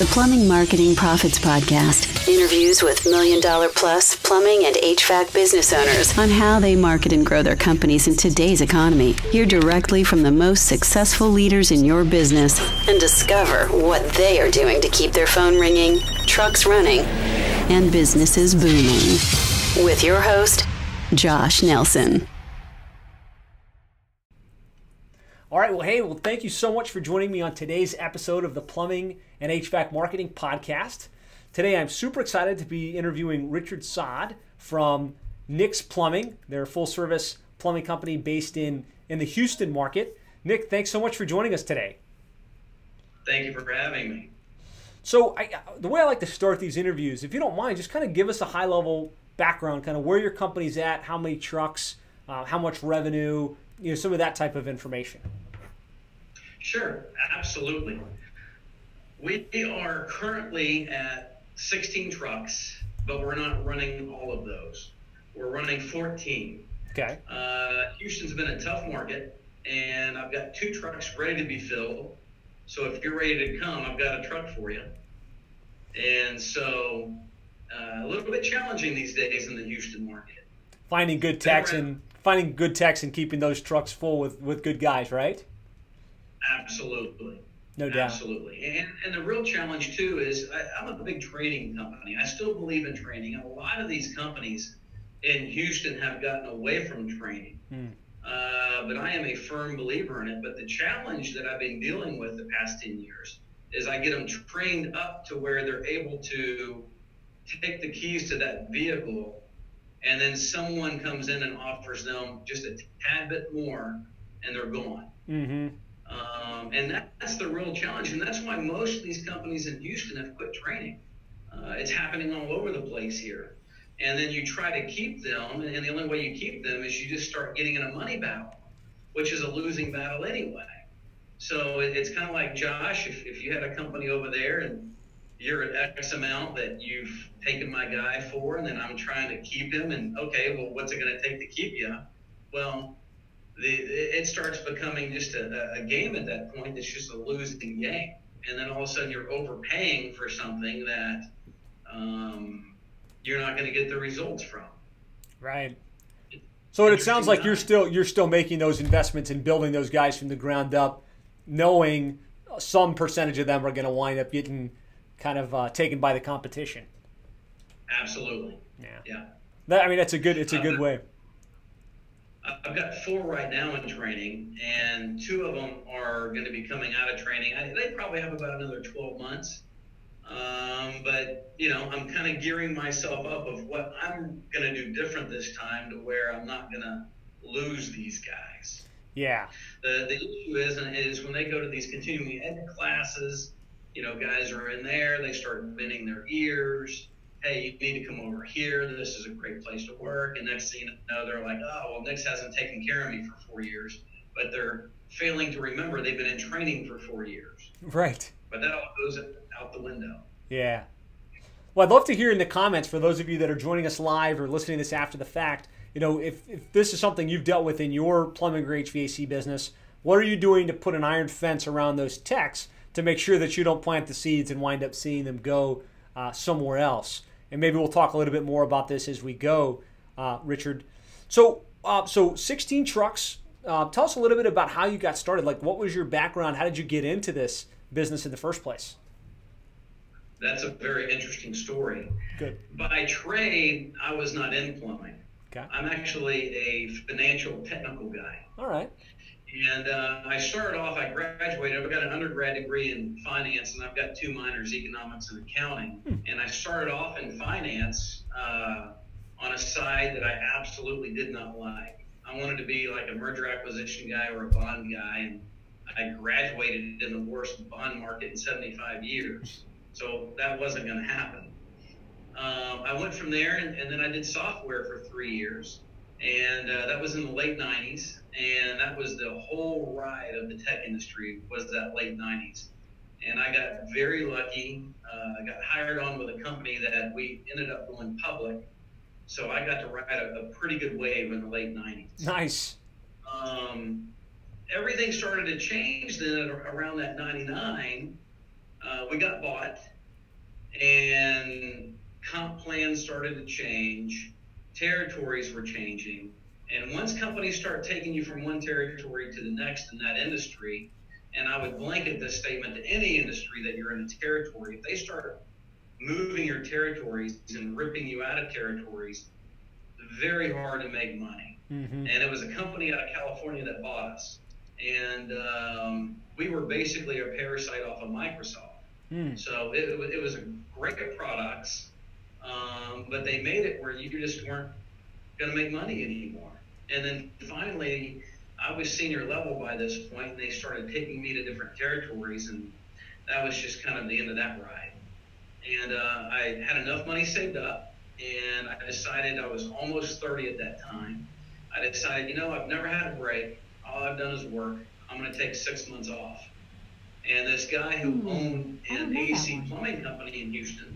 the Plumbing Marketing Profits Podcast. Interviews with million dollar plus plumbing and HVAC business owners on how they market and grow their companies in today's economy. Hear directly from the most successful leaders in your business and discover what they are doing to keep their phone ringing, trucks running, and businesses booming. With your host, Josh Nelson. All right, well, hey, well, thank you so much for joining me on today's episode of the Plumbing and HVAC Marketing Podcast. Today, I'm super excited to be interviewing Richard Saad from Nick's Plumbing. They're a full service plumbing company based in, in the Houston market. Nick, thanks so much for joining us today. Thank you for having me. So, I, the way I like to start these interviews, if you don't mind, just kind of give us a high level background, kind of where your company's at, how many trucks, uh, how much revenue, you know, some of that type of information. Sure, absolutely. We are currently at 16 trucks, but we're not running all of those. We're running 14. Okay. Uh, Houston's been a tough market, and I've got two trucks ready to be filled. So if you're ready to come, I've got a truck for you. And so uh, a little bit challenging these days in the Houston market. Finding good techs and finding good techs and keeping those trucks full with, with good guys, right? Absolutely. No doubt. Absolutely. And, and the real challenge, too, is I, I'm a big training company. I still believe in training. And a lot of these companies in Houston have gotten away from training. Hmm. Uh, but I am a firm believer in it. But the challenge that I've been dealing with the past 10 years is I get them trained up to where they're able to take the keys to that vehicle and then someone comes in and offers them just a tad bit more and they're gone. Mm-hmm. Um, and that, that's the real challenge. And that's why most of these companies in Houston have quit training. Uh, it's happening all over the place here. And then you try to keep them, and the only way you keep them is you just start getting in a money battle, which is a losing battle anyway. So it, it's kind of like Josh, if, if you had a company over there and you're at X amount that you've taken my guy for, and then I'm trying to keep him, and okay, well, what's it going to take to keep you? Well, it starts becoming just a, a game at that point. It's just a losing game, and then all of a sudden you're overpaying for something that um, you're not going to get the results from. Right. So it sounds like you're still you're still making those investments and building those guys from the ground up, knowing some percentage of them are going to wind up getting kind of uh, taken by the competition. Absolutely. Yeah. Yeah. That, I mean, that's a good it's a good uh, way. I've got four right now in training, and two of them are going to be coming out of training. I, they probably have about another 12 months. Um, but you know, I'm kind of gearing myself up of what I'm going to do different this time to where I'm not going to lose these guys. Yeah. The the issue is is when they go to these continuing ed classes, you know, guys are in there, they start bending their ears hey, you need to come over here. This is a great place to work. And next thing you know, they're like, oh, well, Nick's hasn't taken care of me for four years. But they're failing to remember they've been in training for four years. Right. But that all goes out the window. Yeah. Well, I'd love to hear in the comments for those of you that are joining us live or listening to this after the fact. You know, if, if this is something you've dealt with in your plumbing or HVAC business, what are you doing to put an iron fence around those techs to make sure that you don't plant the seeds and wind up seeing them go uh, somewhere else? And maybe we'll talk a little bit more about this as we go, uh, Richard. So, uh, so 16 trucks. Uh, tell us a little bit about how you got started. Like, what was your background? How did you get into this business in the first place? That's a very interesting story. Good. By trade, I was not in plumbing. Okay. I'm actually a financial technical guy. All right. And uh, I started off, I graduated, I've got an undergrad degree in finance, and I've got two minors, economics and accounting. Hmm. And I started off in finance uh, on a side that I absolutely did not like. I wanted to be like a merger acquisition guy or a bond guy, and I graduated in the worst bond market in 75 years. So that wasn't going to happen. Um, I went from there, and, and then I did software for three years and uh, that was in the late 90s and that was the whole ride of the tech industry was that late 90s and i got very lucky uh, i got hired on with a company that we ended up going public. So i got to ride a, a pretty good wave in the late 90s nice. Um, everything started to change then around that 99 uh, uh, we got bought, and comp plans started to change, territories were changing, and once companies start taking you from one territory to the next in that industry, and I would blanket this statement to any industry that you're in a territory, if they start moving your territories and ripping you out of territories, very hard to make money. Mm-hmm. And it was a company out of California that bought us. And um, we were basically a parasite off of Microsoft. Mm. So it, it was a great products, um, but they made it where you just weren't going to make money anymore. And then finally, I was senior level by this point, and they started taking me to different territories, and that was just kind of the end of that ride. And uh, I had enough money saved up, and I decided I was almost 30 at that time. I decided, you know, I've never had a break. All I've done is work. I'm going to take six months off. And this guy who hmm. owned an AC plumbing company in Houston,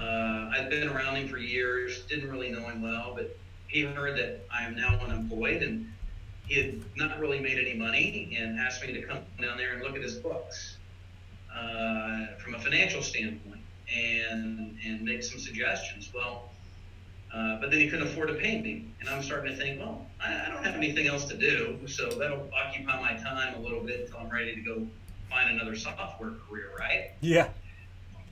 uh, I'd been around him for years, didn't really know him well, but he heard that I am now unemployed and he had not really made any money and asked me to come down there and look at his books uh, from a financial standpoint and and make some suggestions. Well, uh, but then he couldn't afford to pay me, and I'm starting to think, well, I, I, don't have anything else to do, so that'll occupy my time a little bit until I'm ready to go find another software career, right? Yeah.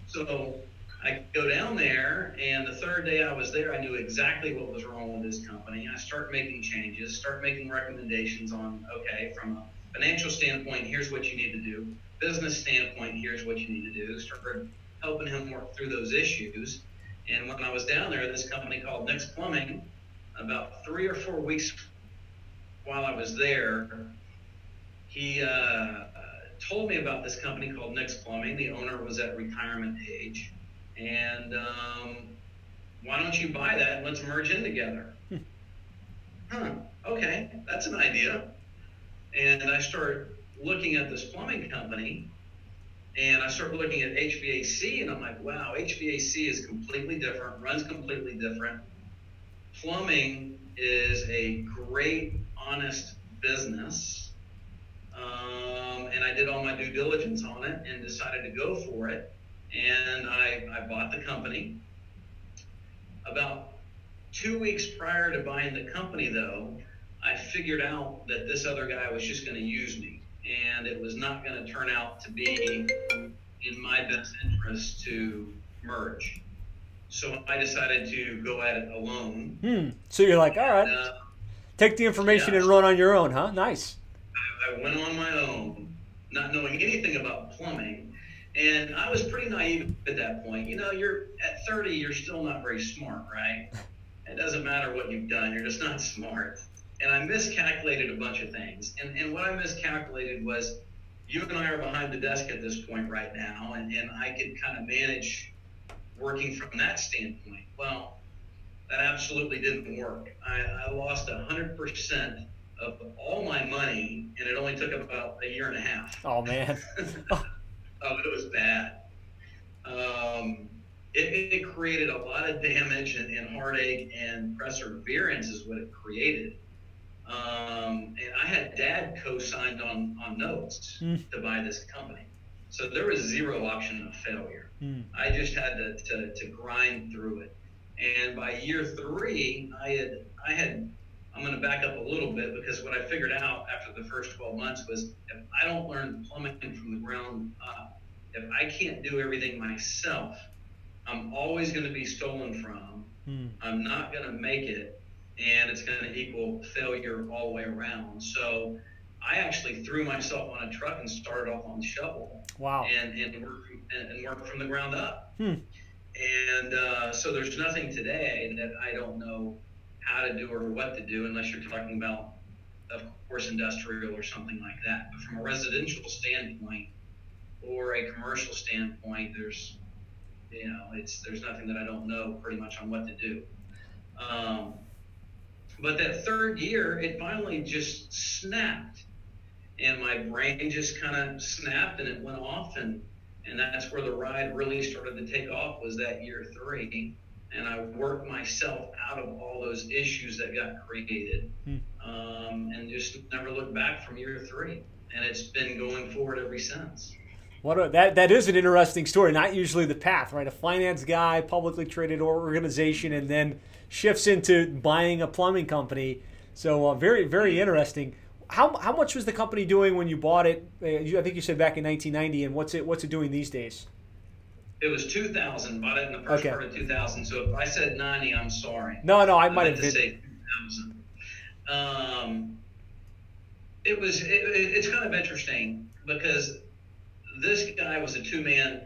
So I go down there, and the third day I was there, I knew exactly what was wrong with this company. I start making changes, start making recommendations on, okay, from a financial standpoint, here's what you need to do. Business standpoint, here's what you need to do. Start helping him work through those issues. And when I was down there, this company called Nick's Plumbing, about three or four weeks while I was there, he uh, told me about this company called Nick's Plumbing. The owner was at retirement age and um, why don't you buy that and let's merge in together? Hmm. huh, okay, that's an idea. And I start looking at this plumbing company and I start looking at HVAC and I'm like, wow, HVAC is completely different, runs completely different. Plumbing is a great, honest business. Um, and I did all my due diligence on it and decided to go for it and I, I bought the company. About two weeks prior to buying the company, though, I figured out that this other guy was just going to use me, and it was not going to turn out to be in my best interest to merge. So I decided to go at it alone. Hmm. So you're like, all right, uh, take the information yeah. and run on your own, huh? Nice. I, I went on my own, not knowing anything about plumbing and I was pretty naive at that point. You know, you're at 30, you're still not very smart, right? It doesn't matter what you've done, you're just not smart. And I miscalculated a bunch of things. And, and what I miscalculated was you and I are behind the desk at this point right now, and, and I could kind of manage working from that standpoint. Well, that absolutely didn't work. I, I lost 100% of all my money, and it only took about a year and a half. Oh, man. Oh, it was bad. Um, it, it, created a lot of damage and, and, heartache and perseverance is what it created. Um, and I had dad co-signed on, on notes mm. to buy this company. So there was zero option of failure. Mm. I just had to, to, to grind through it. And by year three, I had, I had, I'm going to back up a little bit because what I figured out after the first 12 months was if I don't learn plumbing from the ground up, if I can't do everything myself, I'm always going to be stolen from. Hmm. I'm not going to make it, and it's going to equal failure all the way around. So I actually threw myself on a truck and started off on the shovel. Wow. And and work and, and work from the ground up. Hmm. And uh, so there's nothing today that I don't know how to do or what to do, unless you're talking about, of course, industrial or something like that. But from a residential standpoint, or a commercial standpoint, there's you know, it's there's nothing that I don't know pretty much on what to do. Um, but that third year, it finally just snapped, and my brain just kind of snapped and it went off, and and that's where the ride really started to take off. Was that year three, and I worked myself out of all those issues that got created, hmm. um, and just never looked back from year three, and it's been going forward ever since. What a, that that is an interesting story. Not usually the path, right? A finance guy, publicly traded organization, and then shifts into buying a plumbing company. So uh, very very interesting. How, how much was the company doing when you bought it? Uh, I think you said back in 1990. And what's it what's it doing these days? It was 2000. Bought it in the first okay. part of 2000. So if I said 90, I'm sorry. No, no, I might have been. say 2000. Um, it was. It, it's kind of interesting because this guy was a two-man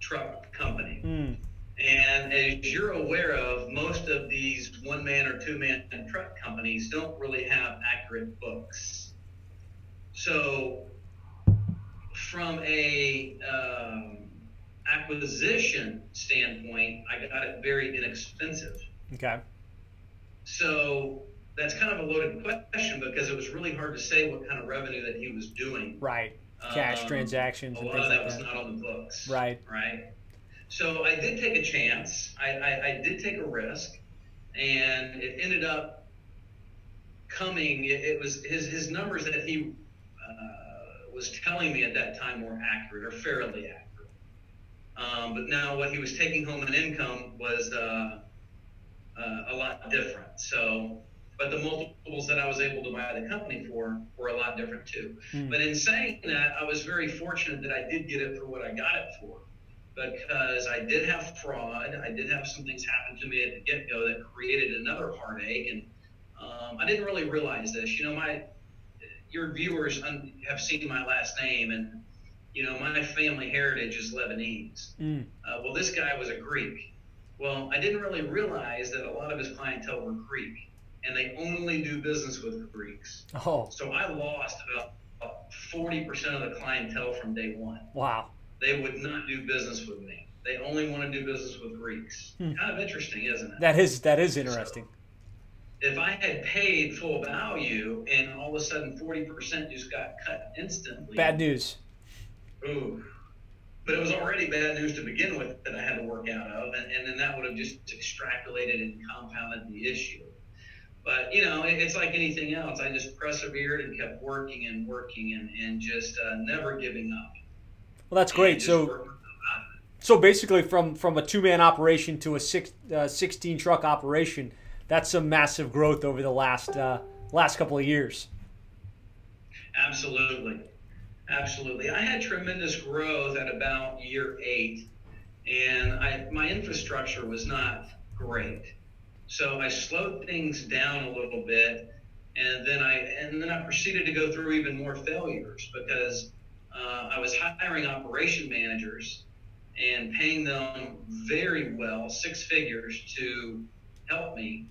truck company. Mm. And as you're aware of, most of these one man or two man truck companies don't really have accurate books. So, from a um, acquisition standpoint, I got it very inexpensive. Okay. So that's kind of a loaded question because it was really hard to say what kind of revenue that he was doing. Right. Cash um, transactions. A lot of that like was that. not on the books. Right. Right. So I did take a chance. I, I, I did take a risk, and it ended up coming. It, it was his his numbers that he uh, was telling me at that time were accurate or fairly accurate. Um, but now what he was taking home in income was uh, uh, a lot different. So but the multiples that I was able to buy the company for were a lot different too. Mm. But in saying that, I was very fortunate that I did get it for what I got it for because I did have fraud. I did have some things happen to me at the get go that created another heartache. And um, I didn't really realize this. You know, my your viewers un- have seen my last name, and you know, my family heritage is Lebanese. Mm. Uh, well, this guy was a Greek. Well, I didn't really realize that a lot of his clientele were Greek and they only do business with Greeks. Oh. So I lost about 40% of the clientele from day one. Wow. They would not do business with me. They only want to do business with Greeks. Hmm. Kind of interesting, isn't it? That is that is interesting. So if I had paid full value and all of a sudden 40% just got cut instantly. Bad news. Ooh. But it was already bad news to begin with that I had to work out of, and, and then that would have just extrapolated and compounded the issue. But you know, it's like anything else. I just persevered and kept working and working and, and just uh, never giving up. Well, that's great. So, so basically, from from a two man operation to a six, uh, 16 truck operation, that's some massive growth over the last uh, last couple of years. Absolutely, absolutely. I had tremendous growth at about year eight, and I my infrastructure was not great so I slowed things down a little bit, and then I and then I proceeded to go through even more failures because uh, I was hiring operation managers and paying them very well, six figures, to help me.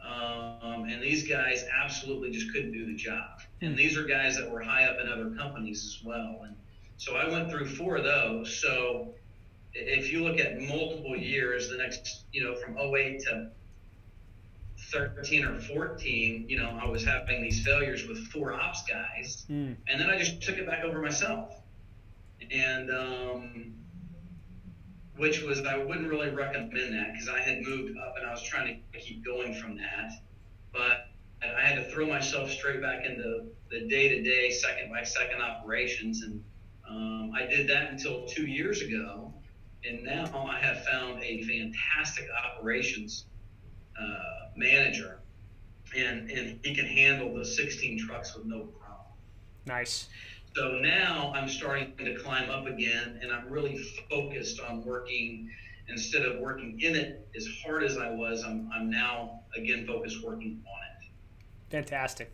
Um, and these guys absolutely just couldn't do the job. And these are guys that were high up in other companies as well. And so I went through four of those. So if you look at multiple years, the next, you know, from 08 to 13 or 14, you know, I was having these failures with four ops guys. Mm. And then I just took it back over myself. And, um, which was, I wouldn't really recommend that because I had moved up and I was trying to keep going from that. But I had to throw myself straight back into the day to day, second by second operations. And um, I did that until two years ago. And now I have found a fantastic operations uh, manager, and and he can handle the 16 trucks with no problem. Nice. So now I'm starting to climb up again, and I'm really focused on working instead of working in it as hard as I was. I'm I'm now again focused working on it. Fantastic.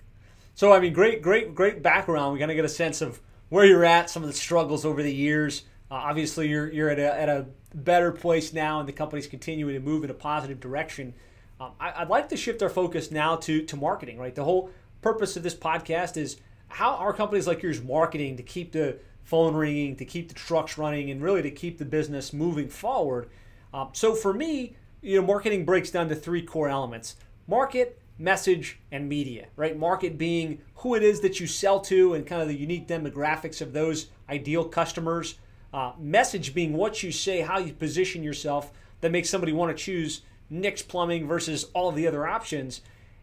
So I mean, great, great, great background. We kind of get a sense of where you're at, some of the struggles over the years. Uh, obviously, you're you're at a, at a better place now, and the company's continuing to move in a positive direction. Um, I, would like to shift our focus now to to marketing. Right, the whole purpose of this podcast is how are companies like yours marketing to keep the phone ringing, to keep the trucks running, and really to keep the business moving forward. Um, so for me, you know, marketing breaks down to three core elements: market, message, and media. Right, market being who it is that you sell to and kind of the unique demographics of those ideal customers. Uh, message being what you say, how you position yourself that makes somebody want to choose Nick's Plumbing versus all of the other options.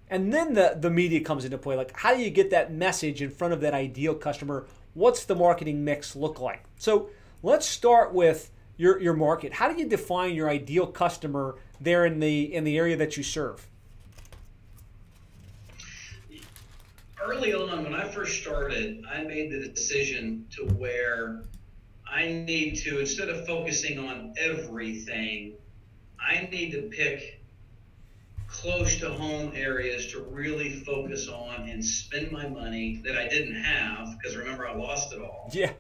And then the, the media comes into play. Like, how do you get that message in front of that ideal customer what's the marketing mix look like? So let's start with your, your market. How do you define your ideal customer there in the in the area that you serve? Early on, when I first started, I made the decision to where I need to, instead of focusing on everything, I need to pick close to home areas to really focus on and spend my money that I didn't have because remember I lost it all. Yeah.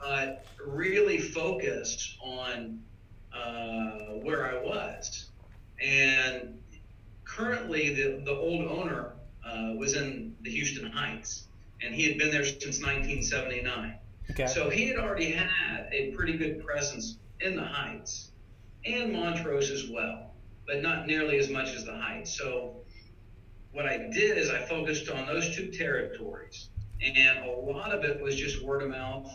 But really focus on uh, where I was. And currently, the, the old owner uh, was in the Houston Heights, and he had been there since 1979. Okay. So he had already had a pretty good presence in the Heights and Montrose as well, but not nearly as much as the Heights. So what I did is I focused on those two territories, and a lot of it was just word of mouth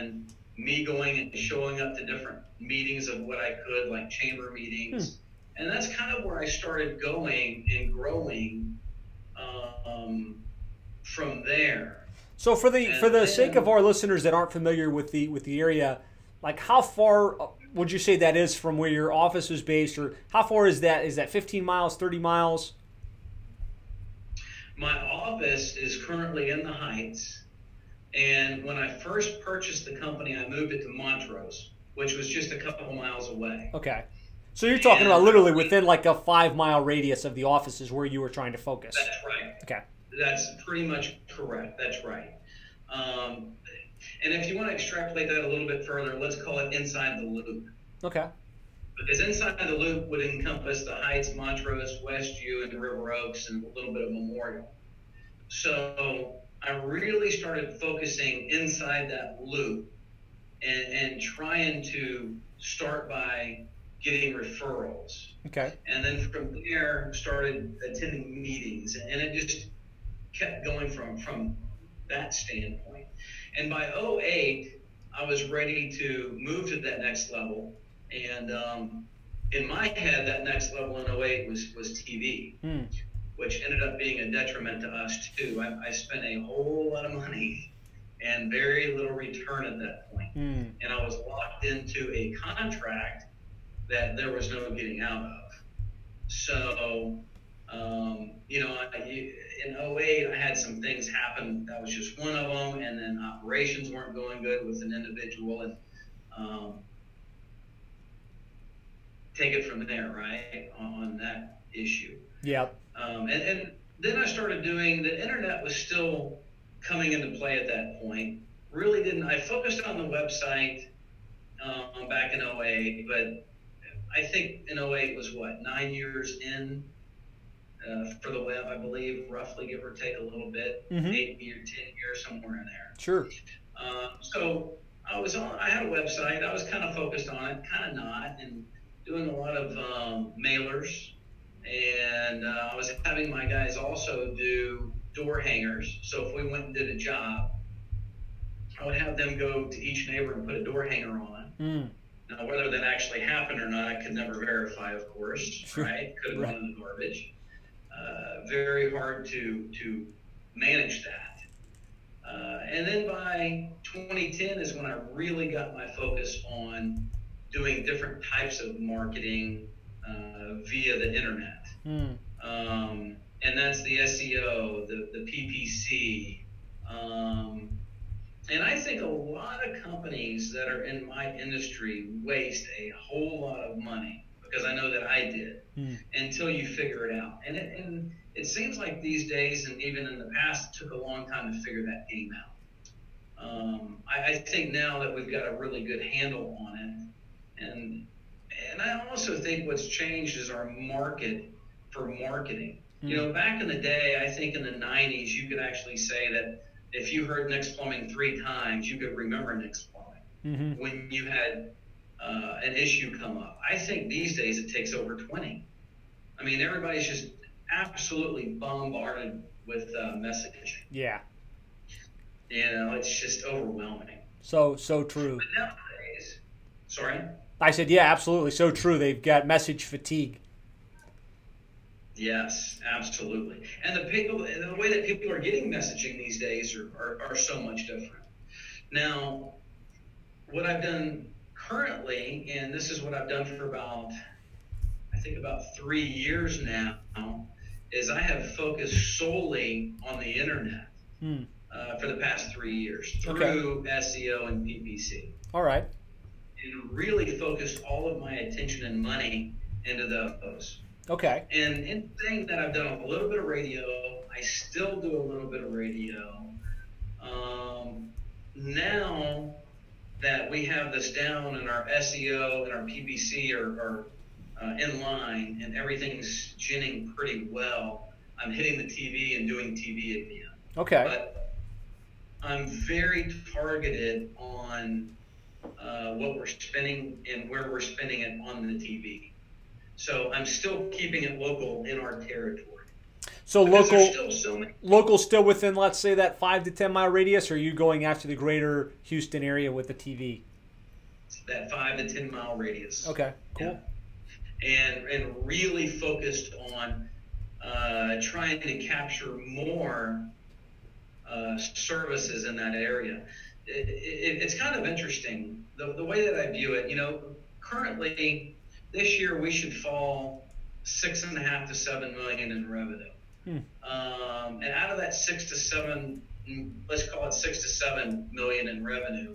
and me going and showing up to different meetings of what I could, like chamber meetings. Hmm. And that's kind of where I started going and growing um, from there. So for the and for the then, sake of our listeners that aren't familiar with the with the area, like how far would you say that is from where your office is based, or how far is that? Is that 15 miles, 30 miles? My office is currently in the Heights, and when I first purchased the company, I moved it to Montrose, which was just a couple miles away. Okay. So you're talking about literally within like a five mile radius of the offices where you were trying to focus. That's right. Okay. That's pretty much correct. That's right. Um, and if you want to extrapolate that a little bit further, let's call it inside the loop. Okay. Because inside the loop would encompass the Heights, Montrose, Westview, and River Oaks, and a little bit of Memorial. So I really started focusing inside that loop and, and trying to start by getting referrals. Okay. And then from there, started attending meetings, and it just kept going from from that standpoint. And by 08, I was ready to move to that next level. And um, in my head, that next level in 08 was, was TV, hmm. which ended up being a detriment to us too. I, I, spent a whole lot of money and very little return at that point. Hmm. And I was locked into a contract that there was no getting out of. So um, you know, in 08, I had some things happen. That was just one of them. And then operations weren't going good with an individual. And um, take it from there, right, on, on that issue. Yep. Um, and, and then I started doing, the internet was still coming into play at that point. Really didn't, I focused on the website um, back in 08, but I think in 08 was what, nine years in uh, for the web, I believe, roughly give or take a little bit, mm-hmm. eight year, ten years, somewhere in there. Sure. Uh, so I was on. I had a website. I was kind of focused on it, kind of not, and doing a lot of um, mailers. And uh, I was having my guys also do door hangers. So if we went and did a job, I would have them go to each neighbor and put a door hanger on. Mm. Now, whether that actually happened or not, I could never verify, of course, sure. right? Could have right. gone in the garbage. Uh, very hard to to manage that. Uh, and then by 2010 is when I really got my focus on doing different types of marketing uh, via the internet. Mm. Um, and that's the SEO, the, the PPC. Um, and I think a lot of companies that are in my industry waste a whole lot of money because I know that I did mm. until you figure it out. And it, and it seems like these days, and even in the past, it took a long time to figure that game out. Um, I, I, think now that we've got a really good handle on it, and and I also think what's changed is our market for marketing. Mm. You know, back in the day, I think in the '90s, you could actually say that if you heard Nick's Plumbing three times, you could remember Nick's Plumbing. Mm-hmm. When you had uh, an issue come up. I think these days it takes over 20. I mean, everybody's just absolutely bombarded with uh, messaging. Yeah. You know, it's just overwhelming. So, so true. But nowadays, sorry? I said, yeah, absolutely. So true. They've got message fatigue. Yes, absolutely. And the people, the way that people are getting messaging these days are, are, are so much different. Now, what I've done currently, and this is what I've done for about, I think about three years now, is I have focused solely on the internet hmm. uh, for the past three years through okay. SEO and PPC. All right. And really focused all of my attention and money into those. Okay. And in saying that, I've done a little bit of radio. I still do a little bit of radio. Um, now that we have this down and our SEO and our PPC are, are uh, in line and everything's ginning pretty well, I'm hitting the TV and doing TV again. Okay. But I'm very targeted on uh, what we're spending and where we're spending it on the TV. So I'm still keeping it local in our territory. So because local, still so local, still within, let's say, that five to ten mile radius, or are you going after the greater Houston area with the TV? That five to ten mile radius. Okay, cool. Yeah. And and really focused on uh, trying to capture more uh, services in that area. It, it, it's kind of interesting the, the way that I view it. You know, currently this year we should fall six and a half to seven million in revenue. Hmm. Um, and out of that six to seven, let's call it six to seven million in revenue,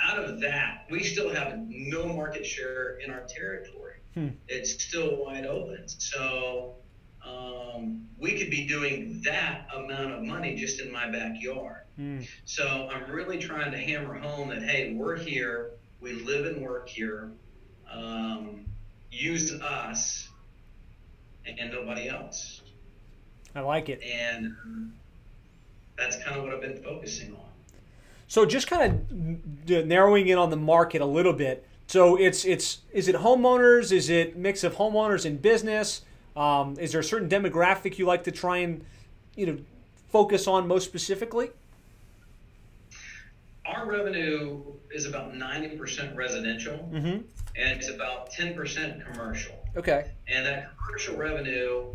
out of that, we still have no market share in our territory. Hmm. It's still wide open. So um, we could be doing that amount of money just in my backyard. Hmm. So I'm really trying to hammer home that, hey, we're here, we live and work here. Um, use us and nobody else. I like it. And that's kind of what I've been focusing on. So just kind of narrowing in on the market a little bit. So it's it's is it homeowners? Is it mix of homeowners and business? Um, is there a certain demographic you like to try and you know focus on most specifically? Our revenue is about ninety percent residential, mm-hmm. and it's about ten percent commercial. Okay. And that commercial revenue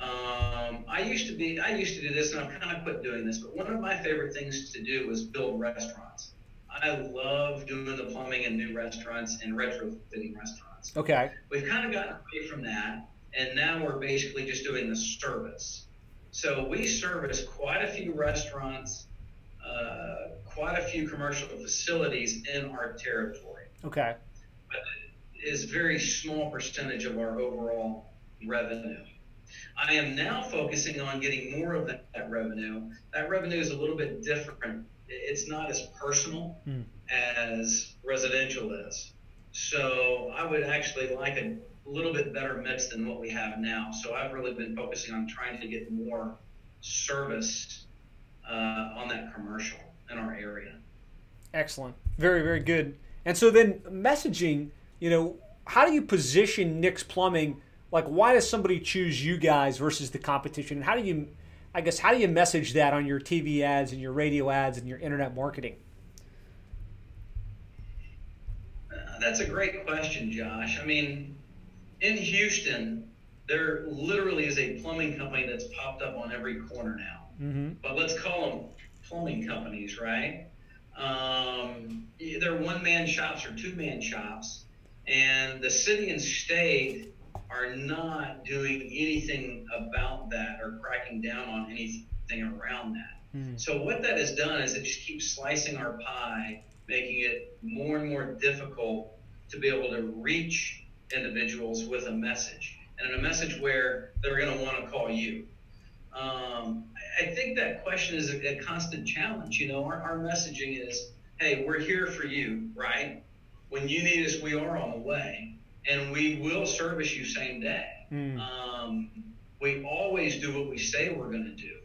um, I used to be, I used to do this, and I've kind of quit doing this. But one of my favorite things to do was build restaurants. I love doing the plumbing in new restaurants and retrofitting restaurants. Okay. We've kind of gotten away from that, and now we're basically just doing the service. So we service quite a few restaurants, uh, quite a few commercial facilities in our territory. Okay. But it is a very small percentage of our overall revenue. I am now focusing on getting more of that, that revenue. That revenue is a little bit different. It's not as personal mm. as residential is. So I would actually like a little bit better mix than what we have now. So I've really been focusing on trying to get more service uh, on that commercial in our area. Excellent. Very, very good. And so then messaging, you know, how do you position Nick's Plumbing like why does somebody choose you guys versus the competition and how do you i guess how do you message that on your tv ads and your radio ads and your internet marketing uh, that's a great question josh i mean in houston there literally is a plumbing company that's popped up on every corner now mm-hmm. but let's call them plumbing companies right um, they're one-man shops or two-man shops and the city and state are not doing anything about that or cracking down on anything around that. Mm-hmm. So what that has done is it just keeps slicing our pie, making it more and more difficult to be able to reach individuals with a message and a message where they're going to want to call you. Um, I think that question is a, a constant challenge. You know, our, our messaging is, hey, we're here for you, right? When you need us, we are on the way and we will service you same day. Mm. Um, we always do what we say we're going to do.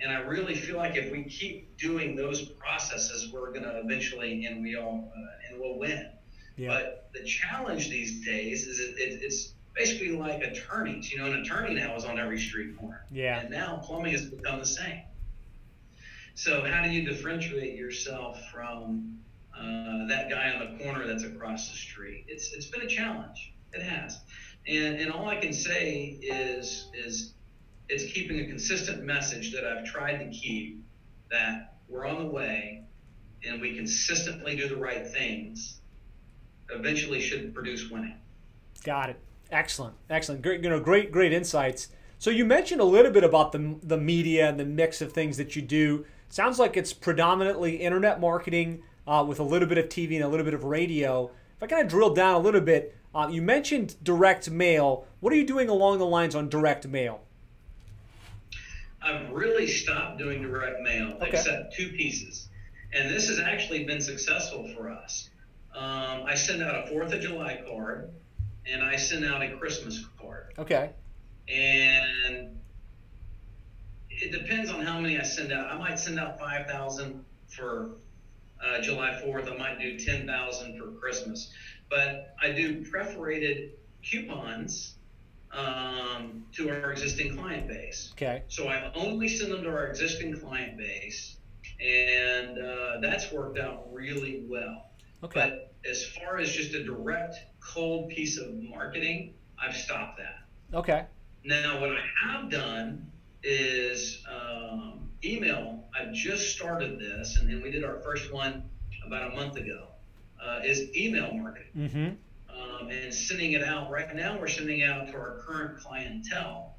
And I really feel like if we keep doing those processes, we're going to eventually, and we all, uh, and we'll win. Yeah. But the challenge these days is it, it, it's basically like attorneys. You know, an attorney now is on every street corner. Yeah. And now plumbing has become the same. So how do you differentiate yourself from uh, that guy on the corner that's across the street. It's it's been a challenge. It has, and and all I can say is is it's keeping a consistent message that I've tried to keep that we're on the way, and we consistently do the right things, eventually should produce winning. Got it. Excellent, excellent. Great, you know, great, great insights. So you mentioned a little bit about the the media and the mix of things that you do. Sounds like it's predominantly internet marketing uh, with a little bit of TV and a little bit of radio. If I kind of drill down a little bit, uh, you mentioned direct mail. What are you doing along the lines on direct mail? I've really stopped doing direct mail, okay. except two pieces, and this has actually been successful for us. Um, I send out a Fourth of July card, and I send out a Christmas card. Okay. And it depends on how many I send out. I might send out five thousand for uh, July Fourth. I might do ten thousand for Christmas, but I do perforated coupons um, to our existing client base. Okay. So I only send them to our existing client base, and uh, that's worked out really well. Okay. But as far as just a direct cold piece of marketing, I've stopped that. Okay. Now, what I have done is um, email. I've just started this, and then we did our first one about a month ago. Uh, is email marketing. Mm-hmm um, and sending it out. Right now, we're sending out to our current clientele.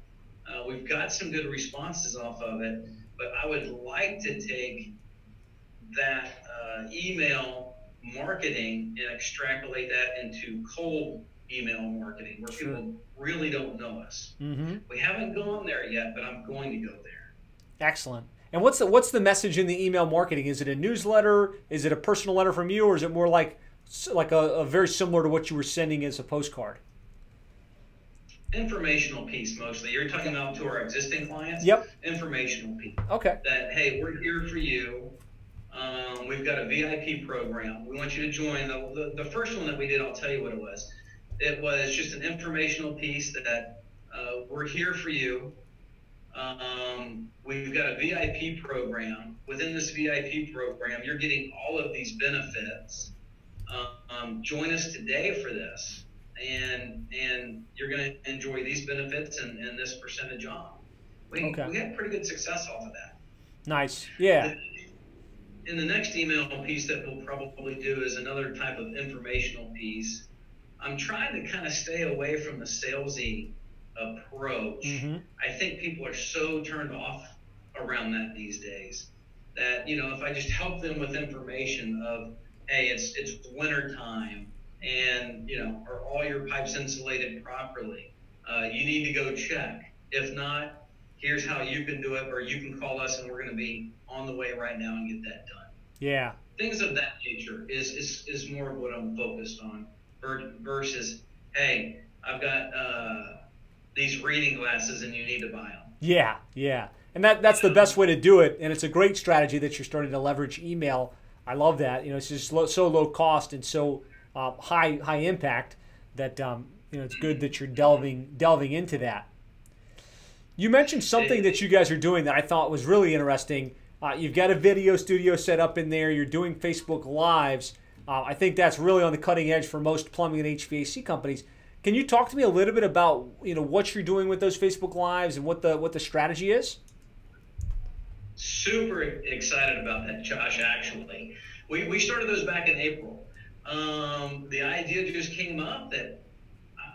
Uh, we've got some good responses off of it, but I would like to take that uh, email marketing and extrapolate that into cold email marketing where sure. people really don't know us. Mm-hmm. We haven't gone there yet, but I'm going to go there. Excellent. And what's the what's the message in the email marketing? Is it a newsletter? Is it a personal letter from you, or is it more like like a, a very similar to what you were sending as a postcard? Informational piece mostly. You're talking about to our existing clients. Yep. Informational piece. Okay. That hey, we're here for you. Um, we've got a VIP program. We want you to join. The, the, the, first one that we did, I'll tell you what it was. It was just an informational piece that uh, we're here for you. Um, we've got a VIP program. Within this VIP program, you're getting all of these benefits um, join us today for this, and and you're going to enjoy these benefits and, and this percentage off. We, okay. we had pretty good success off of that. Nice. Yeah. In the next email piece that we'll probably do is another type of informational piece. I'm trying to kind of stay away from the salesy approach. Mm-hmm. I think people are so turned off around that these days that you know if I just help them with information of hey, it's it's winter time, and you know, are all your pipes insulated properly? Uh, you need to go check. If not, here's how you can do it, or you can call us, and we're going to be on the way right now and get that done. Yeah. Things of that nature is is, is more of what I'm focused on versus, hey, I've got uh, these reading glasses and you need to buy them. Yeah, yeah. And that, that's the best way to do it. And it's a great strategy that you're starting to leverage email I love that. You know, it's just low, so low cost and so uh, high high impact that um, you know it's good that you're delving delving into that. You mentioned something that you guys are doing that I thought was really interesting. Uh, you've got a video studio set up in there. You're doing Facebook Lives. Uh, I think that's really on the cutting edge for most plumbing and HVAC companies. Can you talk to me a little bit about you know what you're doing with those Facebook Lives and what the what the strategy is? super excited about that, Josh. Actually, we we started those back in April. Um, the idea just came up that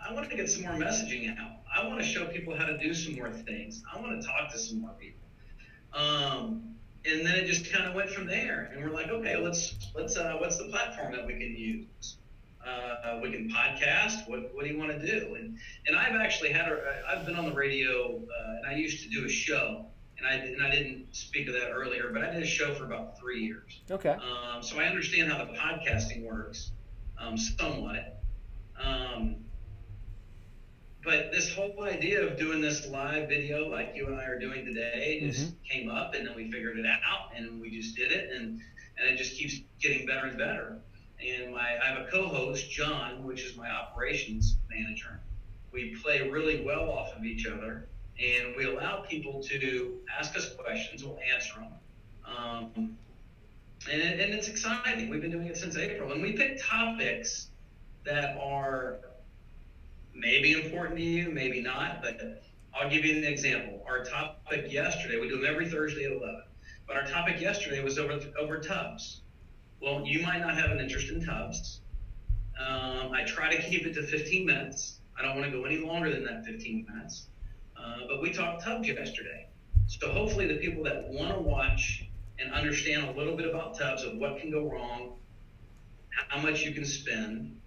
I want to get some more messaging out. I want to show people how to do some more things. I want to talk to some more people. Um, and then it just kind of went from there. And we're like, okay, let's let's uh, what's the platform that we can use? Uh, we can podcast. What, what do you want to do? And and I've actually had a, I've been on the radio uh, and I used to do a show and I and I didn't speak of that earlier, but I did a show for about three years. Okay. Um, so I understand how the podcasting works, um, somewhat. Um, but this whole idea of doing this live video like you and I are doing today just mm-hmm. came up, and then we figured it out, and we just did it, and and it just keeps getting better and better. And my I have a co-host, John, which is my operations manager. We play really well off of each other and we allow people to ask us questions. We'll answer them. Um, and, it, and it's exciting. We've been doing it since April. And we pick topics that are maybe important to you, maybe not. But I'll give you an example. Our topic yesterday, we do them every Thursday at 11. But our topic yesterday was over, over tubs. Well, you might not have an interest in tubs. Um, I try to keep it to 15 minutes. I don't want to go any longer than that 15 minutes. Uh, but we talked tubs yesterday. So hopefully the people that want to watch and understand a little bit about tubs of what can go wrong, how much you can spend,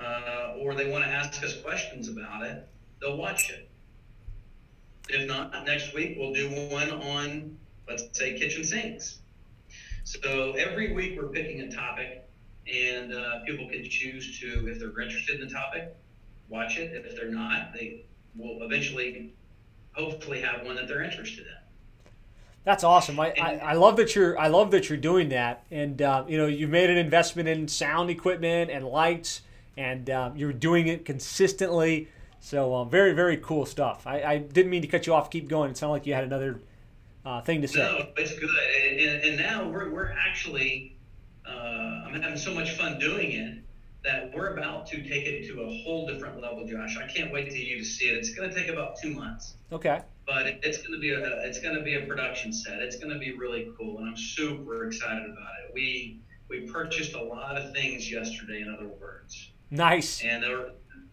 uh, or they want to ask us questions about it, they'll watch it. If not, next week we'll do one on, let's say, kitchen sinks. So every week we're picking a topic, and uh, people can choose to, if they're interested in the topic, watch it. If they're not, they will eventually, hopefully, have one that they're interested in. That's awesome. I, I, I, love that you're I love that you're doing that, and uh, you know you've made an investment in sound equipment and lights, and uh, you're doing it consistently. So uh, very very cool stuff. I, I, didn't mean to cut you off. Keep going. It sounded like you had another uh, thing to say. No, it's good. And, and now we're we're actually uh, I'm having so much fun doing it that we're about to take it to a whole different level, Josh. I can't wait to you to see it. It's going to take about two months. Okay but it's going to be a it's going to be a production set. It's going to be really cool, and I'm super excited about it. We we purchased a lot of things yesterday. In other words, nice, and they'll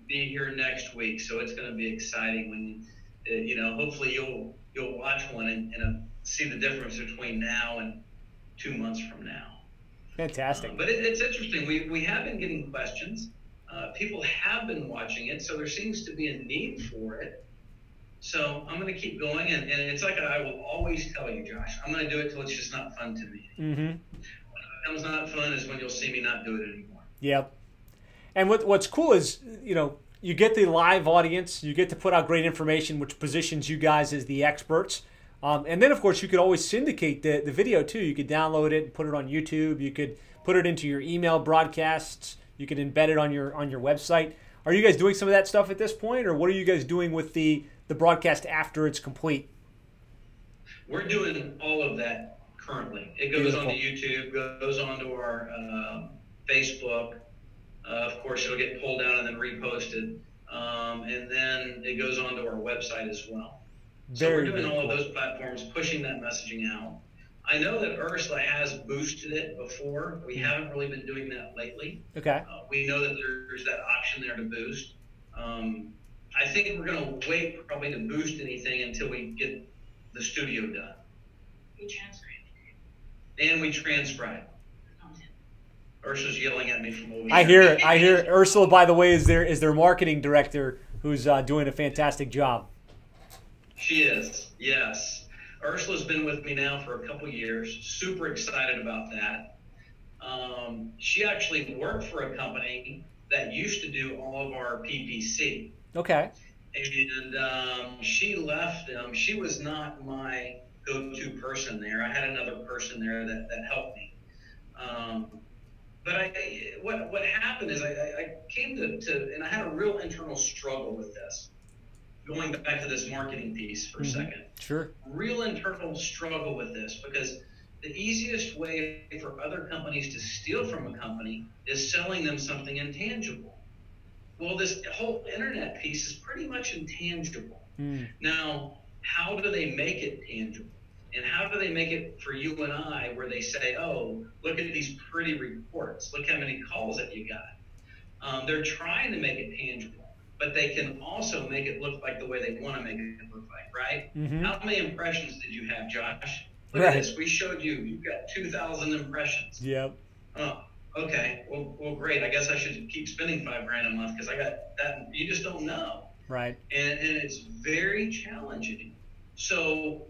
be here next week, so it's going to be exciting. When uh, you know, hopefully you'll you'll watch one and, and uh, see the difference between now and two months from now. Fantastic. Uh, but it, it's interesting. We we have been getting questions. Uh, people have been watching it, so there seems to be a need for it. So I'm going to keep going, and, and it's like I will always tell you, Josh, I'm going to do it till it's just not fun to me. Mm-hmm. When it becomes not fun is when you'll see me not do it anymore. Yep. And what what's cool is you know you get the live audience, you get to put out great information, which positions you guys as the experts. Um, and then, of course, you could always syndicate the, the video too. You could download it and put it on YouTube. You could put it into your email broadcasts. You could embed it on your on your website. Are you guys doing some of that stuff at this point, or what are you guys doing with the the broadcast after it's complete? We're doing all of that currently. It goes Beautiful. onto YouTube, goes onto our uh, Facebook. Uh, of course, it'll get pulled down and then reposted, um, and then it goes onto our website as well. Very, so we're doing all of those platforms, pushing that messaging out. I know that Ursula has boosted it before. We mm-hmm. haven't really been doing that lately. Okay. Uh, we know that there's that option there to boost. Um, I think we're going to wait probably to boost anything until we get the studio done. We transcribe. And we transcribe. Ursula's yelling at me from over I hear it. I hear it. Ursula, by the way, is their is their marketing director who's uh, doing a fantastic job. She is. Yes. Ursula's been with me now for a couple years. Super excited about that. Um, she actually worked for a company that used to do all of our PPC. Okay. And um, she left them. She was not my go-to person there. I had another person there that, that helped me. Um, but I, what what happened is I, I came to, to, and I had a real internal struggle with this. Going back to this marketing piece for a mm-hmm. second. Sure. Real internal struggle with this because the easiest way for other companies to steal from a company is selling them something intangible. Well, this whole internet piece is pretty much intangible. Mm. Now, how do they make it tangible? And how do they make it for you and I where they say, oh, look at these pretty reports. Look how many calls that you got. Um, they're trying to make it tangible, but they can also make it look like the way they want to make it look like, right? Mm-hmm. How many impressions did you have, Josh? Look right. at this. We showed you. You've got 2,000 impressions. Yep. Oh, okay, well, well, great. I guess I should keep spending five grand a month because I got that. You just don't know. Right. And, and it's very challenging. So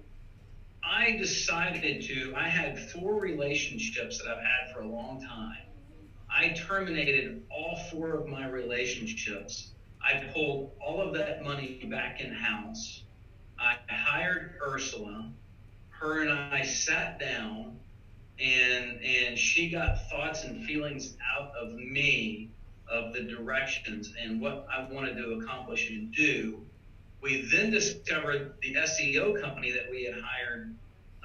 I decided to, I had four relationships that I've had for a long time. I terminated all four of my relationships. I pulled all of that money back in house. I hired Ursula. Her and I sat down and and she got thoughts and feelings out of me of the directions and what I wanted to accomplish and do. We then discovered the SEO company that we had hired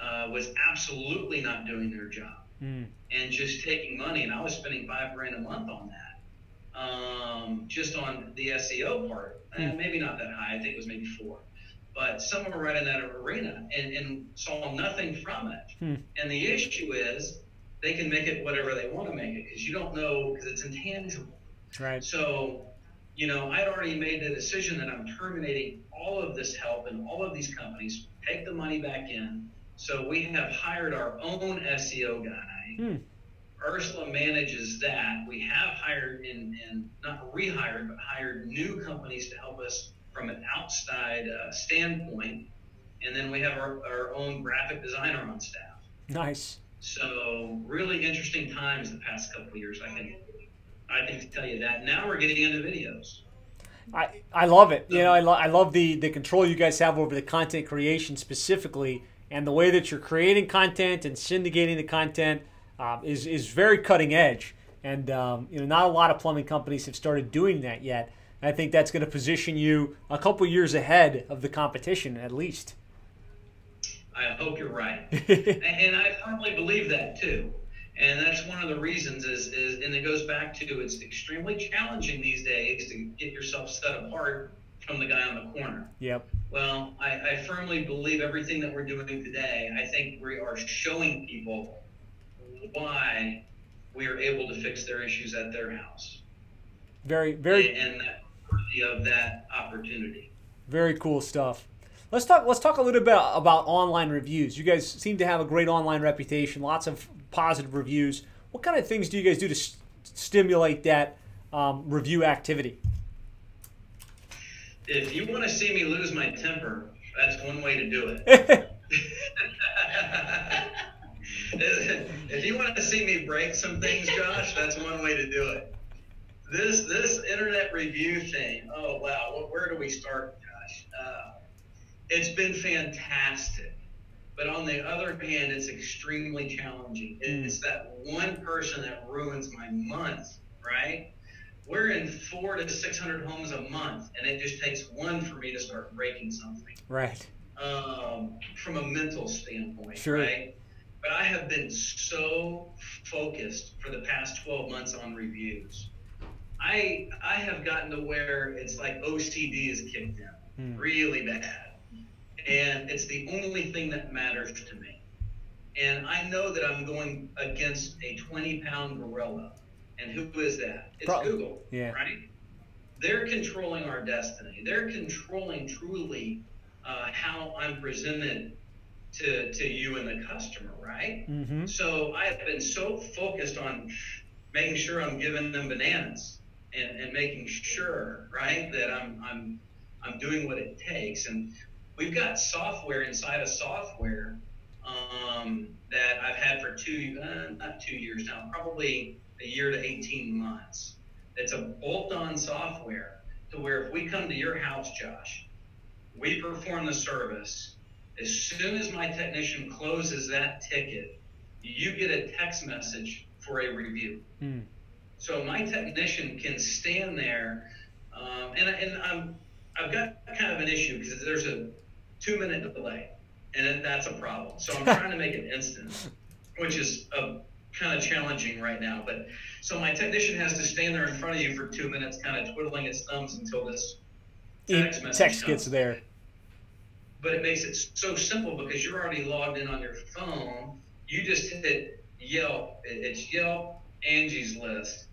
uh, was absolutely not doing their job mm. and just taking money. And I was spending five grand a month on that, um, just on the SEO part. Mm. maybe not that high. I think it was maybe four but somewhere right in that arena and, and saw nothing from it. Hmm. And the issue is they can make it whatever they want to make it because you don't know because it's intangible. Right. So, you know, I'd already made the decision that I'm terminating all of this help and all of these companies, take the money back in. So we have hired our own SEO guy. Hmm. Ursula manages that. We have hired in, in not rehired, but hired new companies to help us from an outside uh, standpoint. And then we have our, our own graphic designer on staff. Nice. So really interesting times the past couple of years. I think I can tell you that. Now we're getting into videos. I, I love it. You know, I, lo- I love the, the control you guys have over the content creation specifically, and the way that you're creating content and syndicating the content um, is is very cutting edge. And um, you know, not a lot of plumbing companies have started doing that yet. And I think that's going to position you a couple years ahead of the competition, at least. I hope you're right, and I firmly believe that too. And that's one of the reasons is, is and it goes back to it's extremely challenging these days to get yourself set apart from the guy on the corner. Yep. Well, I, I firmly believe everything that we're doing today. I think we are showing people why we are able to fix their issues at their house. Very, very, and, and that worthy of that opportunity. Very cool stuff. Let's talk. Let's talk a little bit about online reviews. You guys seem to have a great online reputation. Lots of positive reviews. What kind of things do you guys do to st- stimulate that um, review activity? If you want to see me lose my temper, that's one way to do it. if you want to see me break some things, Josh, that's one way to do it. This this internet review thing. Oh wow, where do we start, Josh? Uh, it's been fantastic. But on the other hand, it's extremely challenging. Hmm. It's that one person that ruins my month, right? We're in four to 600 homes a month, and it just takes one for me to start breaking something. Right. Um, from a mental standpoint, sure. right? But I have been so focused for the past 12 months on reviews. I I have gotten to where it's like OCD is kicked in, mm. really bad and it's the only thing that matters to me. And I know that I'm going against a 20 pound gorilla. And who is that? It's Probably. Google, yeah. right? They're controlling our destiny. They're controlling truly uh, how I'm presented to, to you and the customer, right? Mm-hmm. So I have been so focused on making sure I'm giving them bananas and, and making sure, right, that I'm, I'm, I'm doing what it takes. And we've got software inside of software um, that I've had for two, uh, not two years now, probably a year to 18 months. It's a bolt-on software to where if we come to your house, Josh, we perform the service. As soon as my technician closes that ticket, you get a text message for a review. Hmm. So my technician can stand there, um, and, and I'm, I've got kind of an issue because there's a two minute delay, and that's a problem. So I'm trying to make it instant, which is a, uh, kind of challenging right now. But so my technician has to stand there in front of you for two minutes, kind of twiddling its thumbs until this text message text comes. gets there. But it makes it so simple because you're already logged in on your phone. You just hit Yelp. It's Yelp, Angie's List,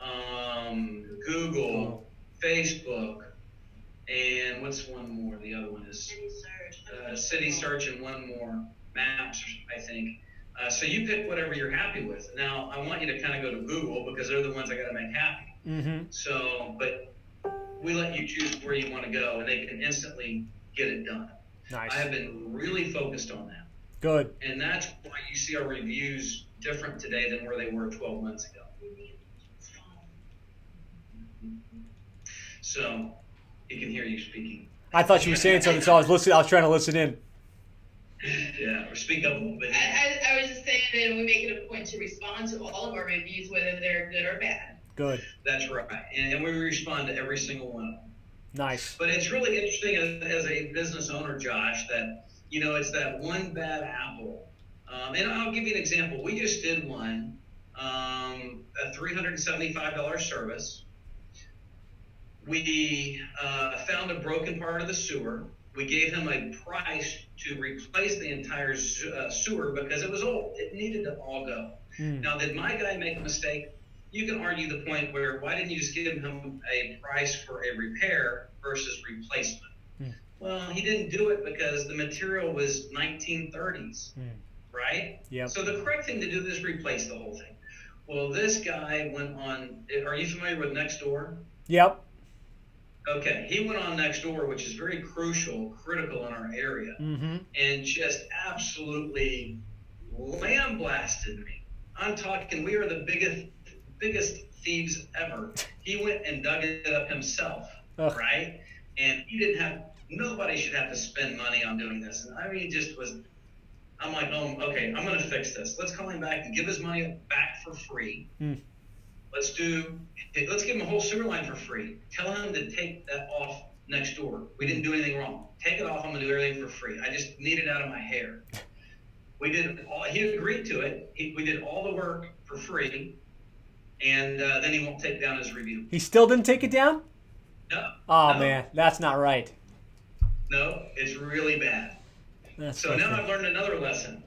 um, Google, oh. Facebook, and what's one more? The other one is Citysearch. Uh, Citysearch and one more, Maps, I think. Uh, so you pick whatever you're happy with. Now, I want you to kind of go to Google because they're the ones I got to make happy. Mm-hmm. So, but we let you choose where you want to go, and they can instantly get it done. Nice. I have been really focused on that. Good. And that's why you see our reviews different today than where they were 12 months ago. So, he can hear you speaking. I thought you were saying something, so I was listening. I was trying to listen in. Yeah, or speak up a little bit. I, I, I was just saying that we make it a point to respond to all of our reviews, whether they're good or bad. Good. That's right, and, and we respond to every single one of them. Nice. But it's really interesting as, as a business owner, Josh, that you know it's that one bad apple. Um, and I'll give you an example. We just did one, um, a $375 service we uh, found a broken part of the sewer. we gave him a price to replace the entire uh, sewer because it was old. It needed to all go. Mm. Now, did my guy make a mistake? You can argue the point where why didn't you just give him a price for a repair versus replacement? Mm. Well, he didn't do it because the material was 1930s, mm. right? Yeah. So the correct thing to do is replace the whole thing. Well, this guy went on. Are you familiar with Nextdoor? Yep. Okay, he went on Nextdoor, which is very crucial, critical in our area, mm-hmm. and just absolutely lambasted me. I'm talking, we are the biggest, biggest thieves ever. He went and dug it up himself, Ugh. right? And he didn't have. Nobody should have to spend money on doing this. And I mean, just was. I'm like, oh, okay, I'm going to fix this. Let's call him back and give his money back for free. Mm. Let's do, let's give him a whole sewer line for free. Tell him to take that off Nextdoor. We didn't do anything wrong. Take it off. I'm gonna do everything for free. I just need it out of my hair. We did all. He agreed to it. He, we did all the work for free, and uh, then he won't take down his review. He still didn't take it down. No. Oh no. man, that's not right. No, it's really bad. That's so now I've learned another lesson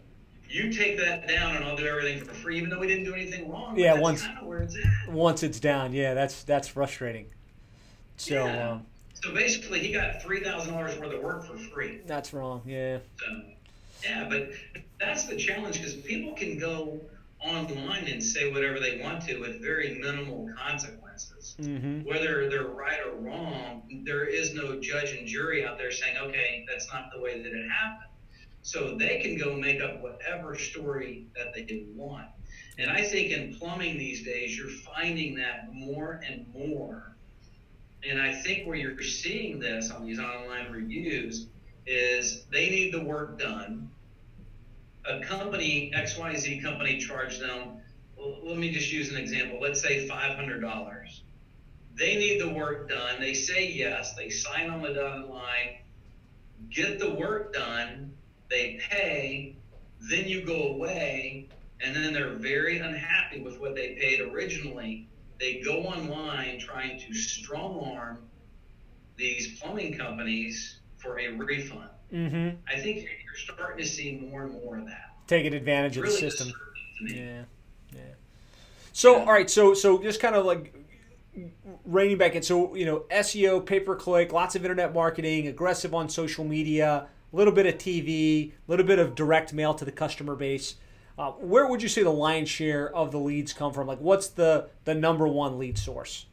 you take that down and I'll do everything for free, even though we didn't do anything wrong. Yeah, once it's once it's down, yeah, that's that's frustrating. So, yeah. um, so basically, he got three thousand dollars worth of work for free. That's wrong. Yeah. So, yeah, but that's the challenge because people can go online and say whatever they want to with very minimal consequences. Mm-hmm. Whether they're right or wrong, there is no judge and jury out there saying, okay, that's not the way that it happened. So they can go make up whatever story that they want. And I think in plumbing these days, you're finding that more and more. And I think where you're seeing this on these online reviews is they need the work done. A company, XYZ company, charged them, well, let me just use an example. Let's say $500. They need the work done. They say yes. They sign on the dotted line, get the work done, they pay, then you go away, and then they're very unhappy with what they paid originally. They go online trying to strong arm these plumbing companies for a refund. Mm-hmm. I think you're starting to see more and more of that. Taking advantage of the system. Yeah, yeah. So, yeah. all right, so so just kind of like reining back in. So, you know, SEO, pay per click, lots of internet marketing, aggressive on social media a little bit of TV, a little bit of direct mail to the customer base. Uh, where would you say the lion's share of the leads come from? Like, what's the the number one lead source?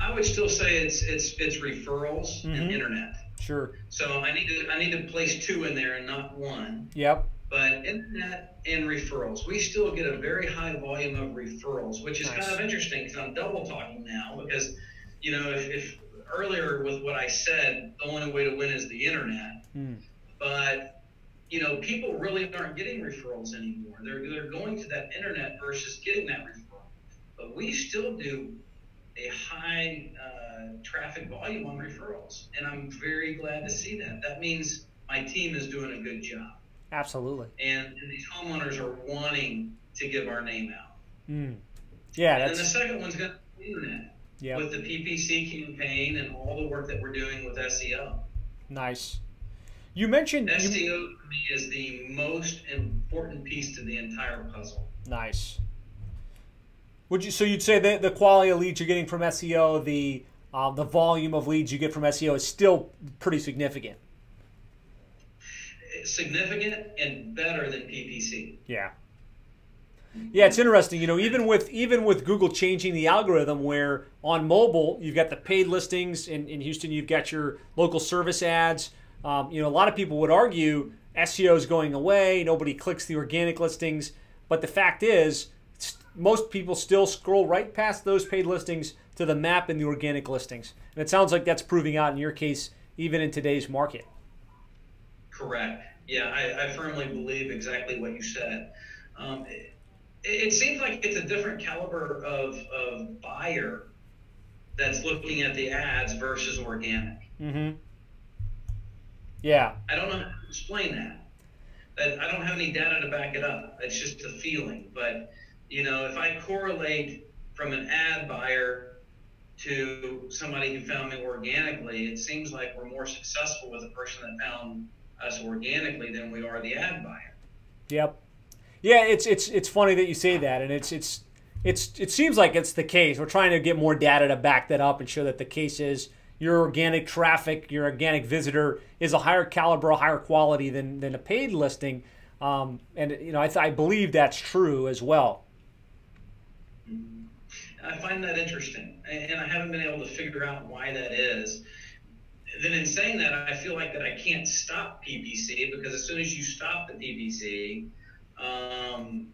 I would still say it's it's it's referrals mm-hmm. and internet. Sure. So I need to I need to place two in there and not one. Yep. But internet and referrals, we still get a very high volume of referrals, which is nice. kind of interesting because I'm double talking now because you know if, if earlier with what I said, the only way to win is the internet. Mm. But you know, people really aren't getting referrals anymore. They're they're going to that internet versus getting that referral. But we still do a high uh, traffic volume on referrals, and I'm very glad to see that. That means my team is doing a good job. Absolutely. And, and these homeowners are wanting to give our name out. Mm. Yeah. And the second one's going to be internet yep. with the PPC campaign and all the work that we're doing with SEO. Nice. You mentioned SEO you... to me is the most important piece to the entire puzzle. Nice. Would you so you'd say that the quality of leads you're getting from SEO, the um, the volume of leads you get from SEO is still pretty significant. Significant and better than PPC. Yeah. Yeah, it's interesting. You know, even with even with Google changing the algorithm, where on mobile you've got the paid listings in, in Houston, you've got your local service ads. Um, you know, a lot of people would argue SEO is going away. Nobody clicks the organic listings, but the fact is, most people still scroll right past those paid listings to the map and the organic listings. And it sounds like that's proving out in your case, even in today's market. Correct. Yeah, I, I firmly believe exactly what you said. Um, it seems like it's a different caliber of, of buyer that's looking at the ads versus organic. Mm-hmm. Yeah. I don't know how to explain that. That I don't have any data to back it up. It's just a feeling. But you know, if I correlate from an ad buyer to somebody who found me organically, it seems like we're more successful with a person that found us organically than we are the ad buyer. Yep. Yeah, it's it's it's funny that you say that, and it's it's it's it seems like it's the case. We're trying to get more data to back that up and show that the case is your organic traffic, your organic visitor is a higher caliber, higher quality than than a paid listing. Um, and you know, I, I believe that's true as well. I find that interesting, and I haven't been able to figure out why that is. Then, in saying that, I feel like that I can't stop PPC because as soon as you stop the PPC, um,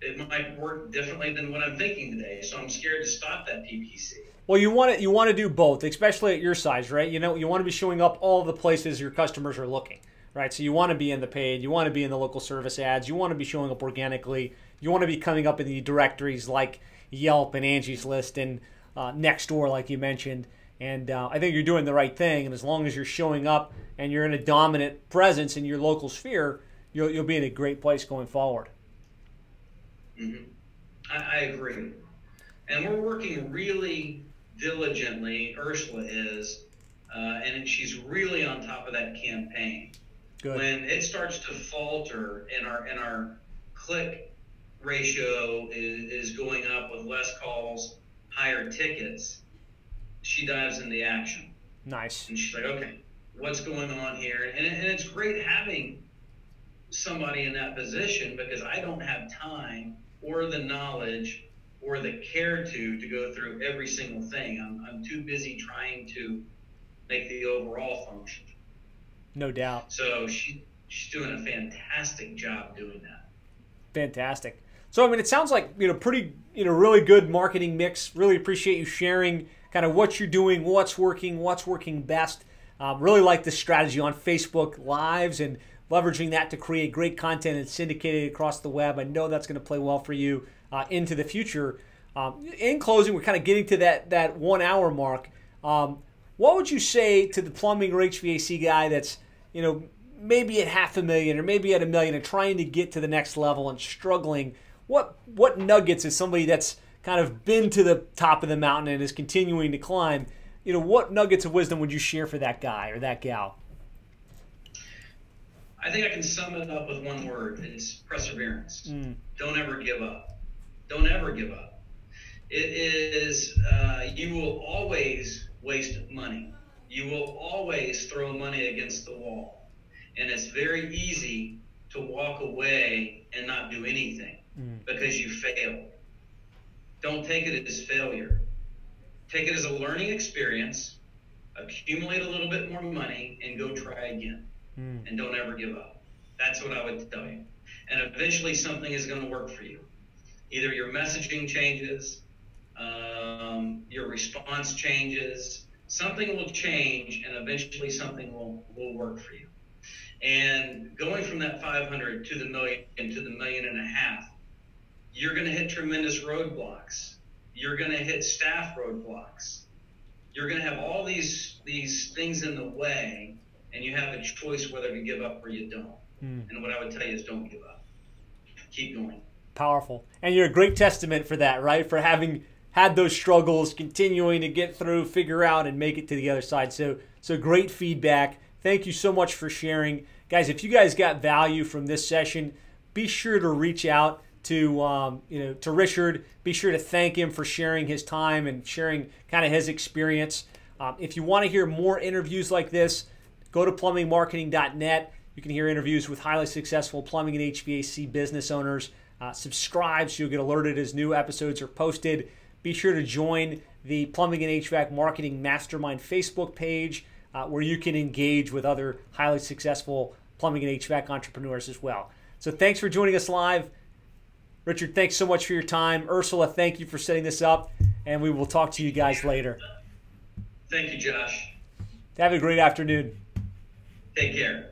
it might work differently than what I'm thinking today. So I'm scared to stop that PPC. Well, you want to you want to do both, especially at your size, right? You know, you want to be showing up all the places your customers are looking, right? So you want to be in the paid, you want to be in the local service ads, you want to be showing up organically, you want to be coming up in the directories like Yelp and Angie's List and uh, Nextdoor, like you mentioned. And uh, I think you're doing the right thing. And as long as you're showing up and you're in a dominant presence in your local sphere, you'll, you'll be in a great place going forward. Mm-hmm. I, I agree. And we're working really diligently, Ursula is, uh, and she's really on top of that campaign. Good. When it starts to falter and our and our click ratio is, is going up with less calls, higher tickets, she dives in the action. Nice. And she's like, okay, what's going on here? And, and it's great having somebody in that position because I don't have time or the knowledge or the care to to go through every single thing. I'm, I'm too busy trying to make the overall function. No doubt. So she she's doing a fantastic job doing that. Fantastic. So I mean, it sounds like you know pretty you know really good marketing mix. Really appreciate you sharing kind of what you're doing, what's working, what's working best. Um, really like the strategy on Facebook Lives and leveraging that to create great content and syndicate it across the web. I know that's going to play well for you uh, into the future. Um, in closing, we're kind of getting to that that one hour mark. Um, what would you say to the plumbing or HVAC guy that's you know maybe at half a million or maybe at a million and trying to get to the next level and struggling? What what nuggets is somebody that's kind of been to the top of the mountain and is continuing to climb? You know, what nuggets of wisdom would you share for that guy or that gal? I think I can sum it up with one word. It's perseverance. Mm. Don't ever give up. Don't ever give up. It is, uh, you will always waste money. You will always throw money against the wall. And it's very easy to walk away and not do anything mm. because you failed. Don't take it as failure. Take it as a learning experience, accumulate a little bit more money, and go try again mm. and don't ever give up. That's what I would tell you. And eventually something is going to work for you. Either your messaging changes, um, your response changes, something will change, and eventually something will, will work for you. And going from that 500 to the million to the million and a half, you're going to hit tremendous roadblocks. You're going to hit staff roadblocks. You're going to have all these these things in the way and you have a choice whether to give up or you don't. Mm. And what I would tell you is don't give up. Keep going. Powerful. And you're a great testament for that, right? For having had those struggles, continuing to get through, figure out, and make it to the other side. So, so great feedback. Thank you so much for sharing, guys. If you guys got value from this session, be sure to reach out to um, you know to Richard. Be sure to thank him for sharing his time and sharing kind of his experience. Um, if you want to hear more interviews like this, Go to plumbingmarketing.net. You can hear interviews with highly successful plumbing and HVAC business owners. Uh, subscribe so you'll get alerted as new episodes are posted. Be sure to join the Plumbing and HVAC Marketing Mastermind Facebook page uh, where you can engage with other highly successful plumbing and HVAC entrepreneurs as well. So thanks for joining us live. Richard, thanks so much for your time. Ursula, thank you for setting this up, and we will talk to you guys later. Thank you, Josh. Have a great afternoon. Take care.